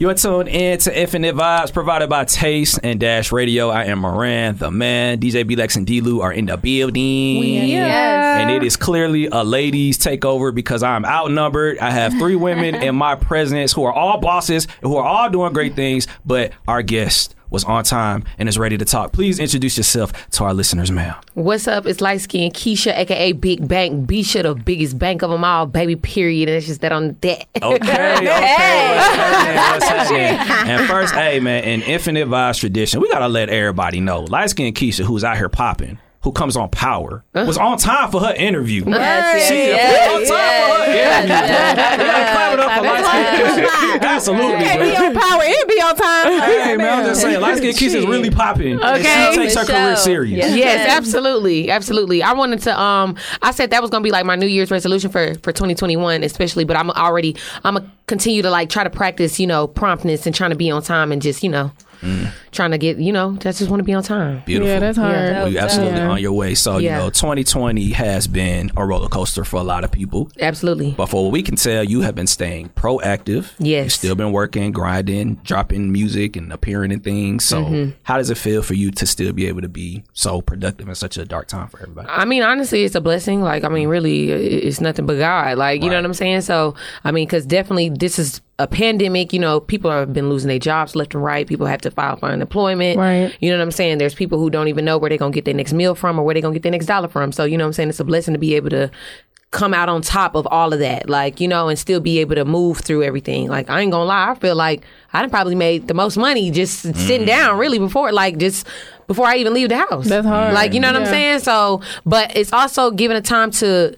You're tuned in to Infinite Vibes provided by Taste and Dash Radio. I am Moran, the man. DJ B-Lex and D-Lou are in the building. Yes. And it is clearly a ladies takeover because I'm outnumbered. I have three women in my presence who are all bosses, who are all doing great things, but our guest was on time and is ready to talk. Please introduce yourself to our listeners, ma'am. What's up? It's light skin Keisha, aka Big Bank. Bisha, the biggest bank of them all, baby. Period. And it's just that on that. Okay, okay. What's happening? What's happening? And first, hey man, in Infinite Vibes tradition, we gotta let everybody know. Light skinned Keisha, who's out here popping, who comes on Power, uh-huh. was on time for her interview. Yes, She yes, was on time for her interview. We gotta clap it up for light skinned Keisha. Absolutely, Can't be on power. It be on time. Hey man, I'm just saying, light skinned Keisha is really popping. Okay. she takes her career serious. Yes, absolutely, absolutely. I wanted to. Um, I said that was gonna be like my New Year's resolution for for 2021, especially. But I'm already. I'm gonna continue to like try to practice, you know, promptness and trying to be on time and just, you know, trying to get, you know, I just want to be on time. Beautiful. Yeah, that's hard. Yeah. Well, you're absolutely Yeah. on your way. So, you know, 2020 has been a roller coaster for a lot of people. Absolutely. But for what we can tell, you have been staying proactive. Yes. You've still been working, grinding, dropping music and appearing in things. So Mm-hmm. how does it feel for you to still be able to be so productive in such a dark time for everybody? I mean, honestly, it's a blessing. Like, I mean, really, it's nothing but God. Like, you know what I'm saying? So, I mean, because definitely this is a pandemic. You know, people have been losing their jobs left and right. People have to file for unemployment. Right. You know what I'm saying? There's people who don't even know where they're going to get their next meal from or where they're going to get their next dollar from. So, you know what I'm saying? It's a blessing to be able to come out on top of all of that. Like, you know, and still be able to move through everything. Like, I ain't going to lie. I feel like I done probably made the most money just sitting mm. down really before, like, just before I even leave the house. That's hard. Like, you know what I'm saying? So, but it's also giving a time to,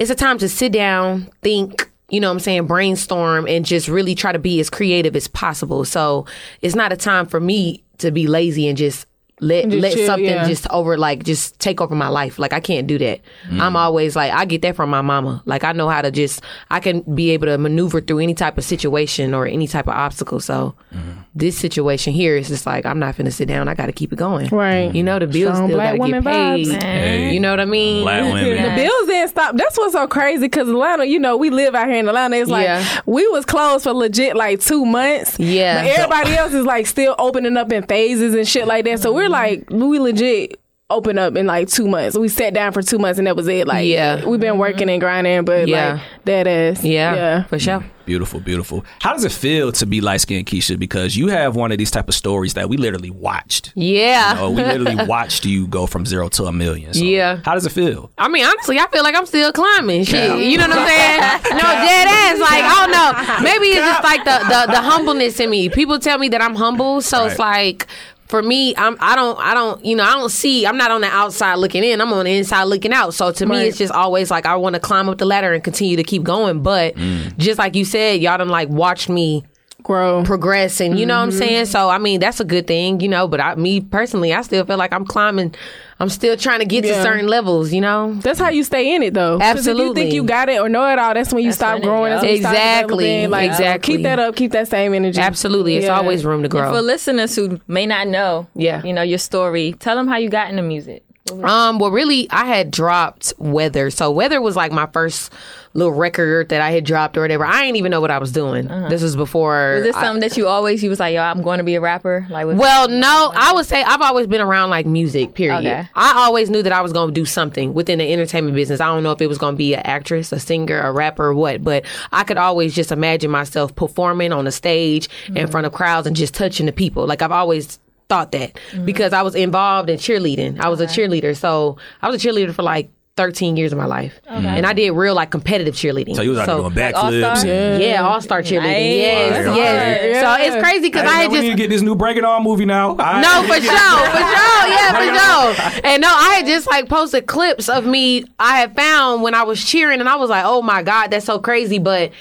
it's a time to sit down, think, you know what I'm saying, brainstorm, and just really try to be as creative as possible. So it's not a time for me to be lazy and just let just let chill, something yeah. just over like just take over my life. Like I can't do that. I'm mm. always like I get that from my mama. Like I know how to just I can be able to maneuver through any type of situation or any type of obstacle. So mm-hmm. this situation here is just like I'm not finna sit down. I got to keep it going. Right. You know the bills Strong still black got to get woman paid. vibes. Hey. You know what I mean? Black women. The bills didn't stop. That's what's so crazy because Atlanta, you know, we live out here in Atlanta. It's like Yeah. we was closed for legit like two months. Yeah. But everybody else is like still opening up in phases and shit like that. So we're like, mm-hmm. we legit open up in like two months. We sat down for two months and that was it. Like, Yeah. we've been working mm-hmm. and grinding, but Yeah. like that ass. Yeah, Yeah. for sure. Beautiful, beautiful. How does it feel to be light skinned Keisha? Because you have one of these type of stories that we literally watched. Yeah. Oh, we literally watched you go from zero to a million. So Yeah. How does it feel? I mean, honestly, I feel like I'm still climbing. Shit, you know what I'm saying? No, dead ass. Like I don't know. Maybe it's just like the the, the humbleness in me. People tell me that I'm humble, so it's like. For me, I'm I don't I don't you know I don't see I'm not on the outside looking in. I'm on the inside looking out. So to me it's just always like I want to climb up the ladder and continue to keep going. But mm. just like you said y'all done like watched me Grow. progress and you know what I'm saying? So I mean that's a good thing, you know, but I me personally I still feel like I'm climbing I'm still trying to get to certain levels, you know? That's how you stay in it, though. 'Cause If you Absolutely. think you got it or know it all, that's when you stop growing. That's when you stop Exactly. Like, Exactly. Keep that up. Keep that same energy. Absolutely. It's Yeah. always room to grow. For listeners who may not know, Yeah. you know your story, tell them how you got into music. Um, well really I had dropped Weather. So Weather was like my first little record that I had dropped or whatever. I didn't even know what I was doing. Uh-huh. This was before Was this I- something that you always you was like, yo, I'm going to be a rapper? Like, Well, no, I would say I've always been around like music, period. Okay. I always knew that I was going to do something within the entertainment business. I don't know if it was going to be an actress, a singer, a rapper, or what, but I could always just imagine myself performing on a stage in mm-hmm. front of crowds and just touching the people. Like I've always thought that mm-hmm. because I was involved in cheerleading. I was a cheerleader. So I was a cheerleader for like 13 years of my life. And I did real like competitive cheerleading. So you was out there doing backflips. All-Star? and- yeah, all star cheerleading. Nice. Yes, Right, yes. right. So it's crazy because Hey, I man, had we just need to get this new Bring It On movie now. All right? no, for sure, for sure, yeah, for sure. And no, I had just like posted clips of me I had found when I was cheering, and I was like, oh my god, that's so crazy. But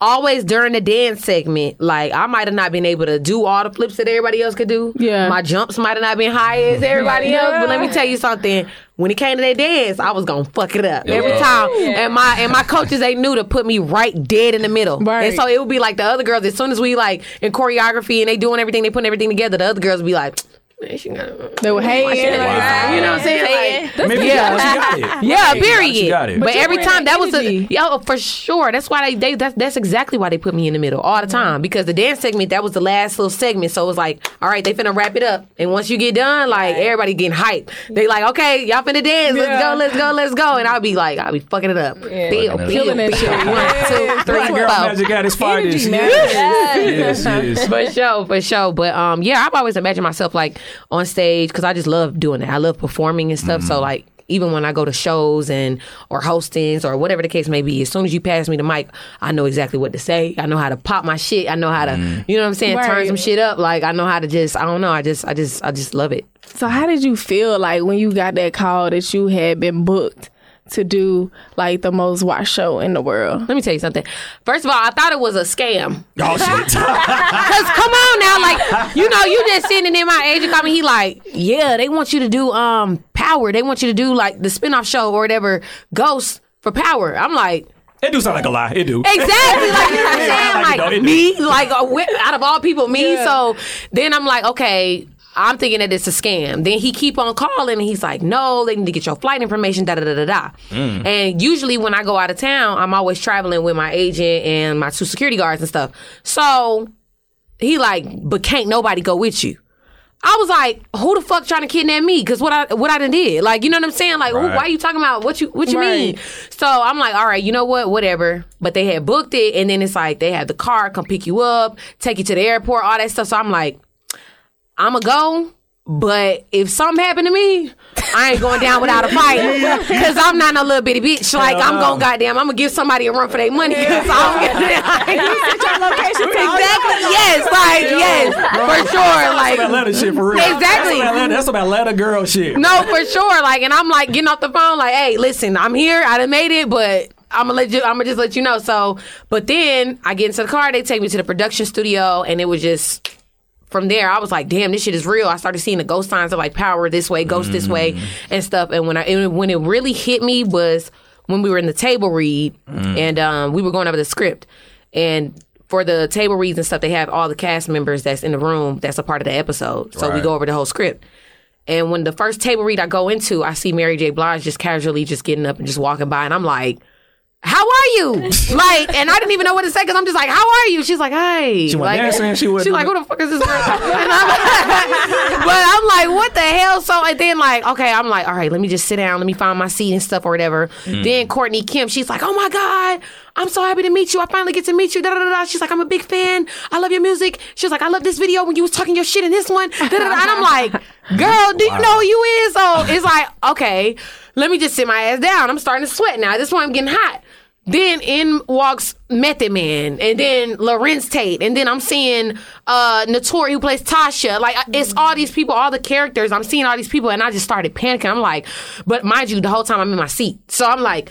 always during the dance segment, like I might have not been able to do all the flips that everybody else could do. Yeah. my jumps might have not been high as everybody else. But let me tell you something. When it came to that dance, I was gonna fuck it up every time, and my and my coaches they knew to put me right dead in the middle, Right. and so it would be like the other girls. As soon as we like in choreography and they doing everything, they putting everything together. The other girls would be like, man, she got, They were hating. Wow. you know what I'm saying? Like, Maybe Yeah. she got it. Yeah, Hey, period. She got it. But, But every time that that was a energy. yeah, for sure. That's why they, they that's that's exactly why they put me in the middle all the Mm-hmm. time because the dance segment that was the last little segment. So it was like, all right, they finna wrap it up, and once you get done, like everybody getting hyped. They like, okay, y'all finna dance. Let's Yeah. go, let's go, let's go. And I'll be like, I'll be fucking it up. Bill, Fucking it bill, that bill. shit. One, Yeah. two, three, Black girl magic at its finest. Yes, yes, yes. for sure, for sure. But um, yeah, I've always imagined myself like on stage because I just love doing it. I love performing and stuff. So mm-hmm. like. Even when I go to shows and or hostings or whatever the case may be, as soon as you pass me the mic, I know exactly what to say. I know how to pop my shit. I know how to, mm-hmm. you know what I'm saying, turn some shit up. Like I know how to just, I don't know. I just, I just, I just love it. So how did you feel like when you got that call that you had been booked to do like the most watched show in the world? Let me tell you something. First of all, I thought it was a scam. Oh shit. Cause come on now, like you know, you just sitting in my agent called me. He like, yeah, they want you to do um Power. They want you to do like the spinoff show or whatever, Ghost for Power. I'm like. It do sound like a lie. It do. Exactly, like you know what I'm saying, Like, like me, like wh- out of all people, me. So then I'm like, okay, I'm thinking that it's a scam. Then he keep on calling, and he's like, no, they need to get your flight information, da da da da da. Mm. And usually when I go out of town, I'm always traveling with my agent and my two security guards and stuff. So he like, but can't nobody go with you. I was like, who the fuck trying to kidnap me? Because what I what I done did, like, you know what I'm saying? Like, who, Right. why are you talking about what you what you Right. mean? So I'm like, all right, you know what, whatever. But they had booked it, and then it's like they had the car come pick you up, take you to the airport, all that stuff. So I'm like, I'ma go. But if something happened to me, I ain't going down without a fight because I'm not no little bitty bitch. Like I'm gonna goddamn, I'm gonna give somebody a run for their money. 'cause I'm going to exactly. Yes, like yes, for sure. That's Like Atlanta shit for real. Exactly. That's some Atlanta, that's Atlanta girl shit. no, for sure. Like, and I'm like getting off the phone, like, hey, listen, I'm here. I done made it, but I'm gonna let you. I'm gonna just let you know. So, but then I get into the car. They take me to the production studio, and it was just. From there, I was like, "Damn, this shit is real." I started seeing the ghost signs of like power this way, ghost this way, and stuff. And when I and when it really hit me was when we were in the table read, and um, we were going over the script, and for the table reads and stuff, they have all the cast members that's in the room that's a part of the episode. So we go over the whole script. And when the first table read I go into, I see Mary J. Blige just casually just getting up and just walking by, and I'm like, "How are you?" like, and I didn't even know what to say because I'm just like, "How are you?" She's like, "Hey." She like, dancing, she wasn't She's like, "Who the fuck is this?" girl?" And I'm but I'm like, "What the hell?" So and then like, okay, I'm like, "All right, let me just sit down, let me find my seat and stuff or whatever." Mm. Then Courtney Kemp, she's like, "Oh my god." I'm so happy to meet you. I finally get to meet you. Da, da, da, da. She's like, I'm a big fan. I love your music. She's like, I love this video when you was talking your shit in this one. Da, da, da. And I'm like, girl, do you know who you is? So it's like, okay, let me just sit my ass down. I'm starting to sweat now. This one I'm getting hot. Then in walks Method Man, and then Larenz Tate, and then I'm seeing uh Naturi who plays Tasha. Like it's all these people, all the characters. I'm seeing all these people, and I just started panicking. I'm like, but mind you, the whole time I'm in my seat, so I'm like.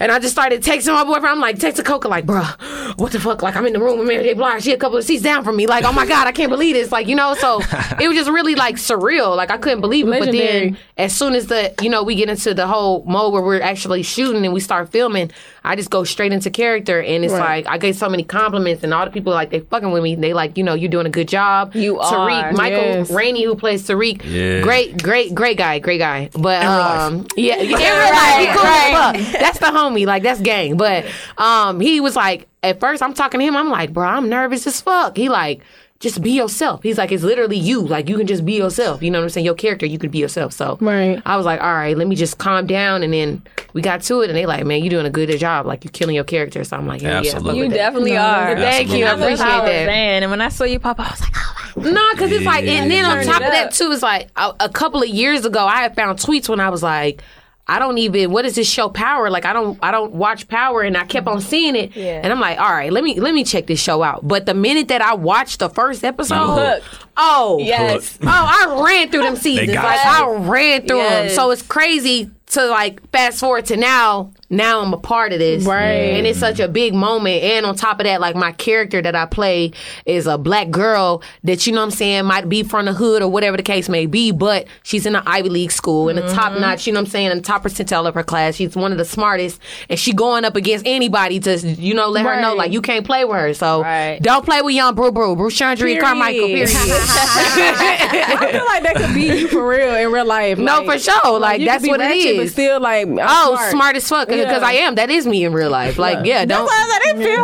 And I just started texting my boyfriend. I'm like, texting Coca, like, bruh, what the fuck? Like, I'm in the room with Mary J. Blige. She a couple of seats down from me. Like, oh my God, I can't believe this. Like, you know, so it was just really like surreal. Like, I couldn't believe it. But then as soon as the, you know, we get into the whole mode where we're actually shooting and we start filming, I just go straight into character. And it's Right. like, I get so many compliments and all the people, like, they fucking with me. They like, you know, you're doing a good job. You Tariq, are. Michael Yes. Rainey, who plays Tariq. Yeah. Great, great, great guy. Great guy. But, um, yeah, in real life, he cool as fuck. That's the homie. Like that's gang. But um, he was like, at first I'm talking to him. I'm like, bro, I'm nervous as fuck. He like, just be yourself. He's like, it's literally you. Like you can just be yourself. You know what I'm saying? Your character, you can be yourself. So Right. I was like, all right, let me just calm down. And then we got to it, and they like, man, you doing a good job. Like you're killing your character. So I'm like, yeah, yeah. I fuck Absolutely. You with that. definitely No, are. Thank you. I Absolutely. appreciate That's how that. saying. And when I saw you pop, I was like, oh my No, because it's like, and then on top of that too, it's like a, a couple of years ago, I had found tweets when I was like, I don't even. What is this show? Power? Like I don't. I don't watch Power, and I kept on mm-hmm. seeing it. Yeah. And I'm like, all right, let me let me check this show out. But the minute that I watched the first episode, Hooked. oh, Yes. oh, I ran through them seasons. got Like you. I ran through them. So it's crazy to like fast forward to now, now I'm a part of this. Right. And it's such a big moment. And on top of that, like my character that I play is a black girl that, you know what I'm saying, might be from the hood or whatever the case may be, but she's in an Ivy League school in the top mm-hmm. notch, you know what I'm saying, in the top percentile of her class. She's one of the smartest. And she going up against anybody to, you know, let her know, like, you can't play with her. So Right. don't play with young Brew Brew, Bruce Chandra, Carmichael, Period. I feel like that could be you for real in real life. No, Like- for sure. Like, that's what it is. But still, like, I'm Oh, smart. as fuck. Because Yeah. I am. That is me in real life. Like, yeah, don't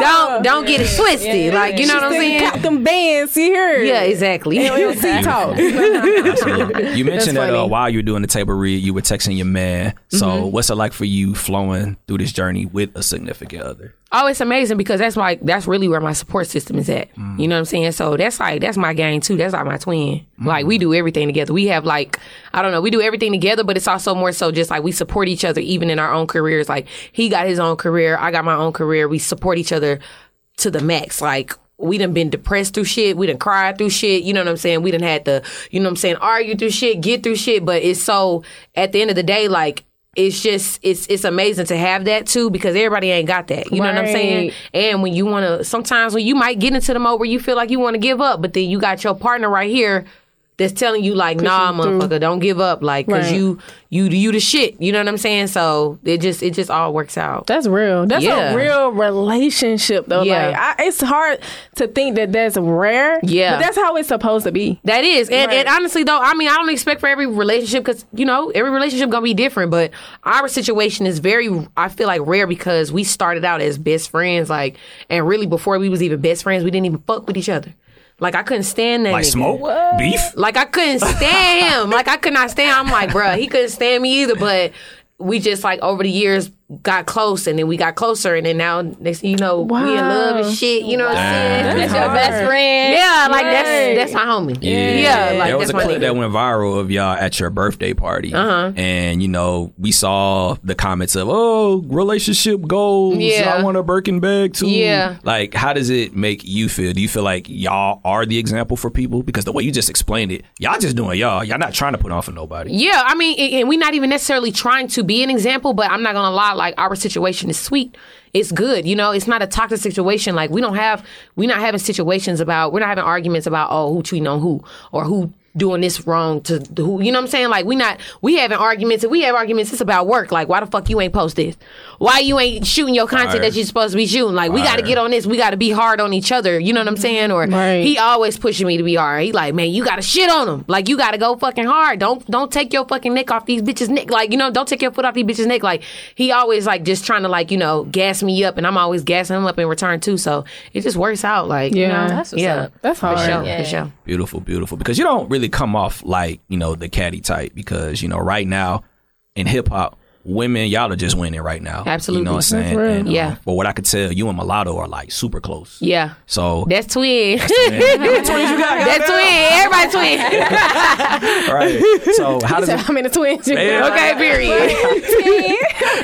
don't don't get it twisted. Like, you know what I'm saying? Cop them bands, see her. Yeah, exactly. LLC talk. Absolutely. You mentioned that uh, while you were doing the table read, you were texting your man. So, Mm-hmm. what's it like for you flowing through this journey with a significant other? Oh, it's amazing because that's like that's really where my support system is at. Mm. You know what I'm saying? So that's like that's my gang too. That's like my twin. Like we mm. do everything together. We have like I don't know, we do everything together, but it's also more so just like we support each other even in our own careers. Like he got his own career, I got my own career. We support each other to the max. Like we done been depressed through shit. We done cried through shit. You know what I'm saying? We done had to, you know what I'm saying, argue through shit, get through shit. But it's so at the end of the day, like it's just it's it's amazing to have that too because everybody ain't got that. You know what I'm saying? And when you want to, sometimes when you might get into the mode where you feel like you want to give up, but then you got your partner right here that's telling you like, nah, through. motherfucker, don't give up, like, cause Right. you you you the shit. You know what I'm saying? So it just it just all works out. That's real. That's Yeah. a real relationship, though. Yeah. Like, I, it's hard to think that that's rare. Yeah. but that's how it's supposed to be. That is, and, Right. and honestly though, I mean, I don't expect for every relationship because you know every relationship gonna be different. But our situation is very, I feel like rare because we started out as best friends, like, and really before we was even best friends, we didn't even fuck with each other. Like I couldn't stand that. Like nigga. smoke? Beef? Like I couldn't stand him. Like I could not stand. I'm like, bruh, he couldn't stand me either. But we just like over the years got close, and then we got closer, and then now next thing you know, we in love and shit. You know what I'm saying? That's your best friend. Yeah, like Right. that's that's my homie. Yeah, like there was that's a clip nigga. that went viral of y'all at your birthday party, uh-huh. and you know we saw the comments of "Oh, relationship goals. Yeah. I want a Birkin bag too." Yeah. like how does it make you feel? Do you feel like y'all are the example for people? Because the way you just explained it, y'all just doing y'all. Y'all not trying to put on for nobody. Yeah, I mean, and- and we're not even necessarily trying to be an example, but I'm not gonna lie. Like our situation is sweet. It's good, you know. It's not a toxic situation. Like we don't have, we're not having situations about, we're not having arguments about, oh, who cheating on who or who doing this wrong to who. You know what I'm saying? Like we not, we having arguments. If we have arguments, it's about work. Like why the fuck you ain't post this? Why you ain't shooting your content Fire. that you're supposed to be shooting? Like we got to get on this. We got to be hard on each other. You know what I'm saying? Or Right. he always pushing me to be hard. He like, man, you gotta shit on him. Like you gotta go fucking hard. Don't don't take your fucking neck off these bitches' neck. Like you know, don't take your foot off these bitches' neck. Like he always like just trying to like you know gas me up, and I'm always gassing him up in return too. So it just works out. Like you Yeah. know, That's what's yeah, up. That's for hard. sure, Yeah. for sure. Beautiful, beautiful. Because you don't really come off like, you know, the caddy type. Because, you know, right now in hip hop, women, y'all are just winning right now. Absolutely. You know what I'm saying? real. And, um, Yeah. But what I could tell, you and Mulatto are like super close. Yeah, So, that's twin. twins you got, that's twin. Everybody twin. right. So, how does it I'm in the twins. Yeah. okay, period.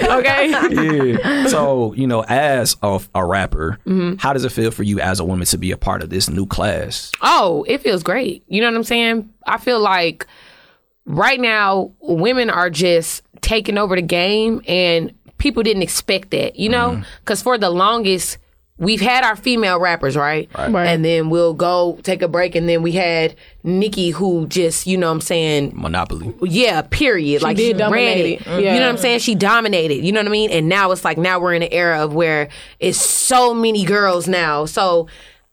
okay. yeah. So, you know, as a, a rapper, Mm-hmm. how does it feel for you as a woman to be a part of this new class? Oh, it feels great. You know what I'm saying? I feel like right now women are just taking over the game and people didn't expect that, you know? Mm-hmm. Cuz for the longest we've had our female rappers, right? Right. And then we'll go take a break and then we had Nicki who just, you know what I'm saying, Monopoly. yeah, period. like did she ran dominate it. it. You Yeah. know what I'm saying? She dominated. You know what I mean? And now it's like now we're in an era of where it's so many girls now. So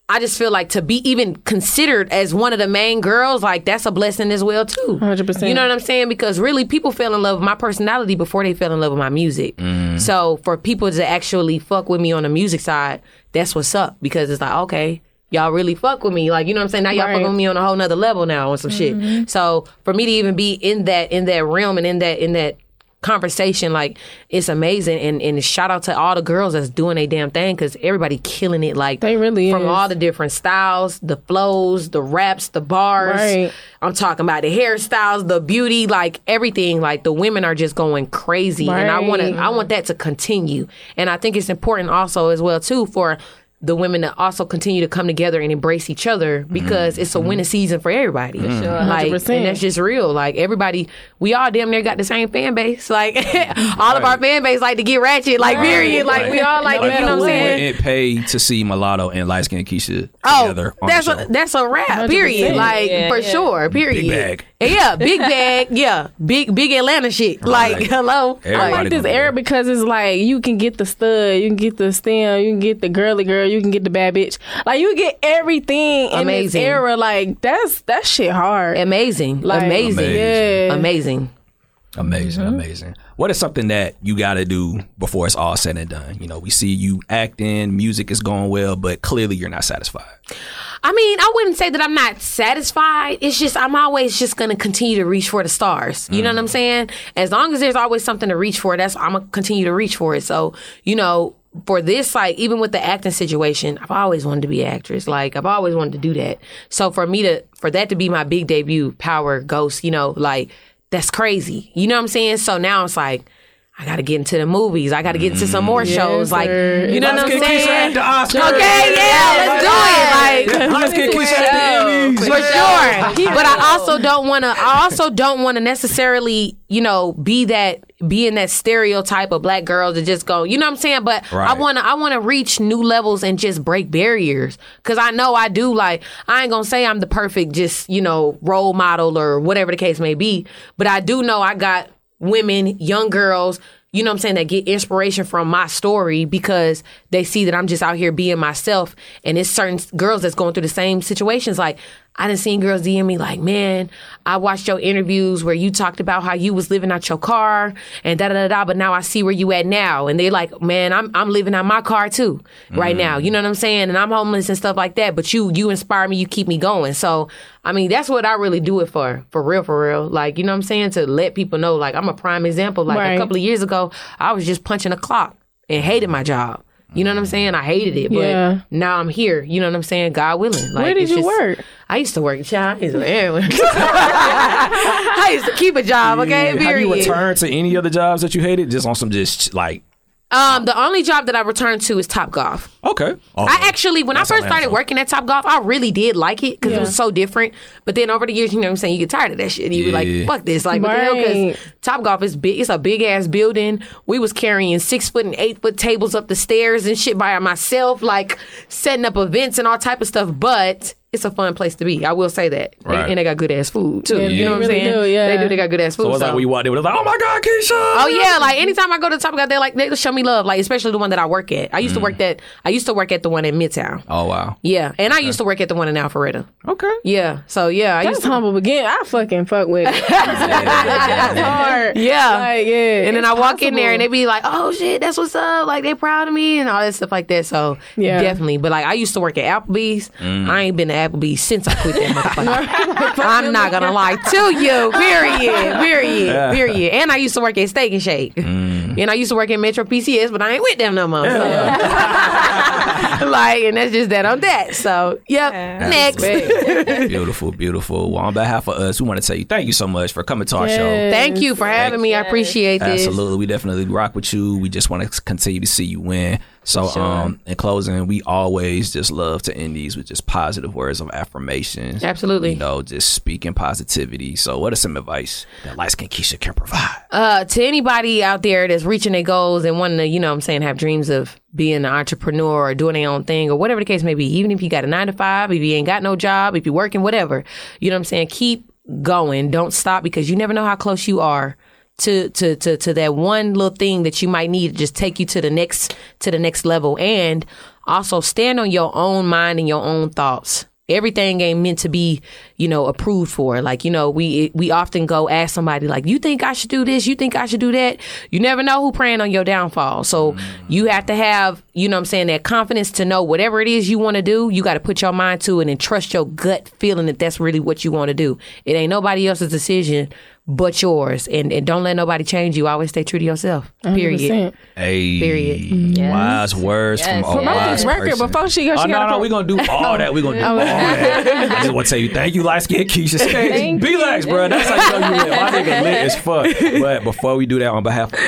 I just feel like to be even considered as one of the main girls, like that's a blessing as well too. 100%. You know what I'm saying? Because really, people fell in love with my personality before they fell in love with my music. Mm-hmm. So for people to actually fuck with me on the music side, that's what's up. Because it's like okay. Y'all really fuck with me, like you know what I'm saying. Now y'all Right. fucking with me on a whole nother level now on some shit. Mm-hmm. So for me to even be in that in that realm and in that in that conversation, like it's amazing. And and shout out to all the girls that's doing a damn thing because everybody killing it. Like They really from is. all the different styles, the flows, the raps, the bars. Right. I'm talking about the hairstyles, the beauty, like everything. Like the women are just going crazy, and I want to I want that to continue. And I think it's important also as well too for the women to also continue to come together and embrace each other because it's a mm-hmm. winning season for everybody. Mm-hmm. sure, Like, 100%. and that's just real. Like everybody, we all damn near got the same fan base. Like all of our fan base like to get ratchet. Like period. Like we all like No you know what I'm saying. It paid to see mulatto and light skinned Keisha Oh, together. on that's a that's a wrap. Period. 100%. Like Yeah, for yeah. sure. Period. bag. Yeah, big bag. Yeah, big big Atlanta shit. Like Right. hello. I like this gonna era because it's like you can get the stud, you can get the stem, you can get the girly girl, you can get the bad bitch. Like you get everything in this era. Like that's that shit hard. Amazing. Like, amazing. Yeah. Amazing. Amazing, Mm-hmm. amazing. What is something that you got to do before it's all said and done? You know, we see you acting, music is going well, but clearly you're not satisfied. I mean, I wouldn't say that I'm not satisfied. It's just I'm always just gonna continue to reach for the stars. You know what I'm saying? As long as there's always something to reach for, that's I'm gonna continue to reach for it. So, you know, for this, like even with the acting situation, I've always wanted to be an actress. Like I've always wanted to do that. So for me to for that to be my big debut, Power Ghost, you know, like that's crazy. You know what I'm saying? So now it's like I gotta get into the movies. I gotta get into some more mm. shows. Like, you know what I'm get saying? at the Okay, yeah, let's do it. Like, Let's get Keisha at the Emmys. for sure. But I also don't want to. I also don't want to necessarily, you know, be that be in that stereotype of black girls that just go. You know what I'm saying? But I want to. I want to reach new levels and just break barriers because I know I do. Like I ain't gonna say I'm the perfect, just you know, role model or whatever the case may be. But I do know I got women, young girls. You know what I'm saying? That get inspiration from my story because they see that I'm just out here being myself. And it's certain girls that's going through the same situations. Like, I done seen girls DM me like, man, I watched your interviews where you talked about how you was living out your car and da da da da, but now I see where you at now. And they like, man, I'm I'm living out my car too right now. Mm-hmm. You know what I'm saying? And I'm homeless and stuff like that. But you you inspire me, you keep me going. So I mean, that's what I really do it for, for real, for real. Like, you know what I'm saying? To let people know, like, I'm a prime example. Like Right. a couple of years ago, I was just punching a clock and hated my job. You know what I'm saying? I hated it, but Yeah. now I'm here. You know what I'm saying? God willing. Like, Where did it's you just- work? I used to work. Child, I used to, everywhere. I used to keep a job. Okay, Have period. you returned to any other jobs that you hated? Just on some just like Um, the only job that I returned to is Top Golf. okay. Oh, I actually, when That's I first started working at Top Golf, I really did like it because Yeah. it was so different. But then over the years, you know what I'm saying, you get tired of that shit. And you be Yeah. like, fuck this. Like, what the hell? Right. Because Top Golf is big. It's a big ass building. We was carrying six foot and eight foot tables up the stairs and shit by myself, like setting up events and all type of stuff. But it's a fun place to be. I will say that. And- Right. And they got good ass food too. Yeah, you know what I'm really saying? do, yeah. They do. They got good ass food. so it's like so- when you walked in, it was like, oh my god, Keisha. Oh yeah, like anytime I go to Top Golf, they like they show me love. Like especially the one that I work at. I used to work that. I used to work at the one in Midtown. Oh wow. Yeah, and I used to work at the one in Alpharetta. Okay. Yeah, so yeah, I That's used to. humble begin. I fucking fuck with it. That's hard. Yeah. Like, yeah. and then it's I walk in there and they possible. be like, "Oh shit, that's what's up!" Like they proud of me and all that stuff like that. So Yeah. definitely. But like I used to work at Applebee's. Mm. I ain't been to Applebee's since I quit that motherfucker. I'm not gonna lie to you. Period. Period. Period. And I used to work at Steak and Shake. Mm. And I used to work at Metro PCS, but I ain't with them no more. So. like, and that's just that on that. So, yep. Next. beautiful, beautiful. Well, on behalf of us, we want to tell you thank you so much for coming to our show. Thank you for having me. I appreciate this. Absolutely, we definitely rock with you. We just want to continue to see you win. So, um, in closing, we always just love to end these with just positive words of affirmation. Absolutely. you know, just speaking positivity. So, what is some advice that light skin Keisha can provide? uh, to anybody out there that's reaching their goals and wanting to, you know what I'm saying, have dreams of being an entrepreneur or doing their own thing or whatever the case may be, even if you got a nine to five, if you ain't got no job, if you're working, whatever, you know what I'm saying, keep going. Don't stop because you never know how close you are to to to to that one little thing that you might need to just take you to the next to the next level. And also stand on your own mind and your own thoughts. Everything ain't meant to be you know approved for. Like you know we we often go ask somebody like you think i should do this? You think i should do that? You never know who praying on your downfall. So mm. you have to have you know what i'm saying that confidence to know whatever it is you want to do you got to put your mind to it and trust your gut feeling that that's really what you want to do it ain't nobody else's decision but yours and, and don't let nobody change you always stay true to yourself period 100%. Hey, Period. Mm-hmm. wise words from Yes. a Promote wise this record person. before she goes, Oh no, no, pro- we're gonna do all that. We're gonna do oh, all that. I just want to tell you, thank you, light skin Keisha. Thank Be relax, bro. That's how you know you lit. My nigga lit as fuck. But before we do that, on behalf of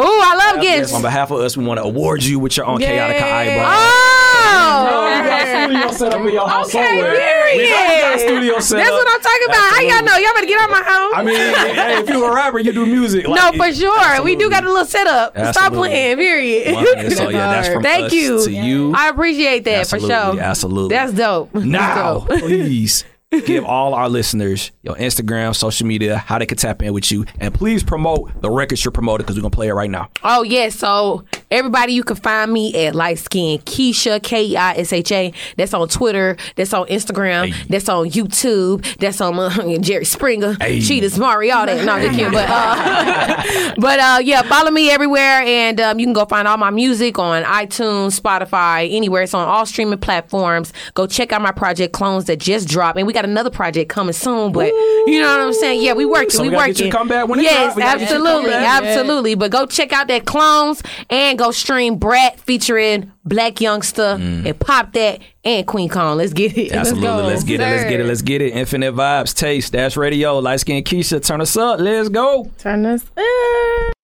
Oh, I love Yes, gifts. on behalf of us, we want to award you with your own Kaotica Eyeball. Oh. You got a studio set up in your house Okay, somewhere. period. We got a studio set That's up. what I'm talking about. How y'all know? Y'all better get out my house. I mean, hey, if you're a rapper, you do music. no, for sure. We do got a little setup. Stop playing, period. Absolutely. So yeah, that's from Thank us you. to you. I appreciate that Absolutely, for sure. absolutely. That's dope. That's now, dope. please give all our listeners your Instagram, social media, how they can tap in with you, and please promote the records you're promoting because we're gonna play it right now. Oh yeah, so everybody you can find me at light skin Keisha K E I S H A. That's on Twitter. That's on Instagram. Hey. That's on YouTube. That's on uh, Jerry Springer, Hey. Cheetahs, Mari, all that. No, I'm kidding. But uh, but uh, yeah, follow me everywhere, and um, you can go find all my music on iTunes, Spotify, anywhere. It's on all streaming platforms. Go check out my project Clones that just dropped, and we got another project coming soon. But you know what I'm saying? Yeah, we working. So we we working. get you come back when it yes, drops. We gotta get you to come absolutely, back. absolutely. But go check out that Clones and go stream Brat featuring Blac Youngsta and pop that and Queen Kong. Let's get it. Mm. Absolutely, go. let's get it, let's get it, let's get it. Infinite vibes, taste, dash radio, light skin Keisha, turn us up, let's go. Turn us up.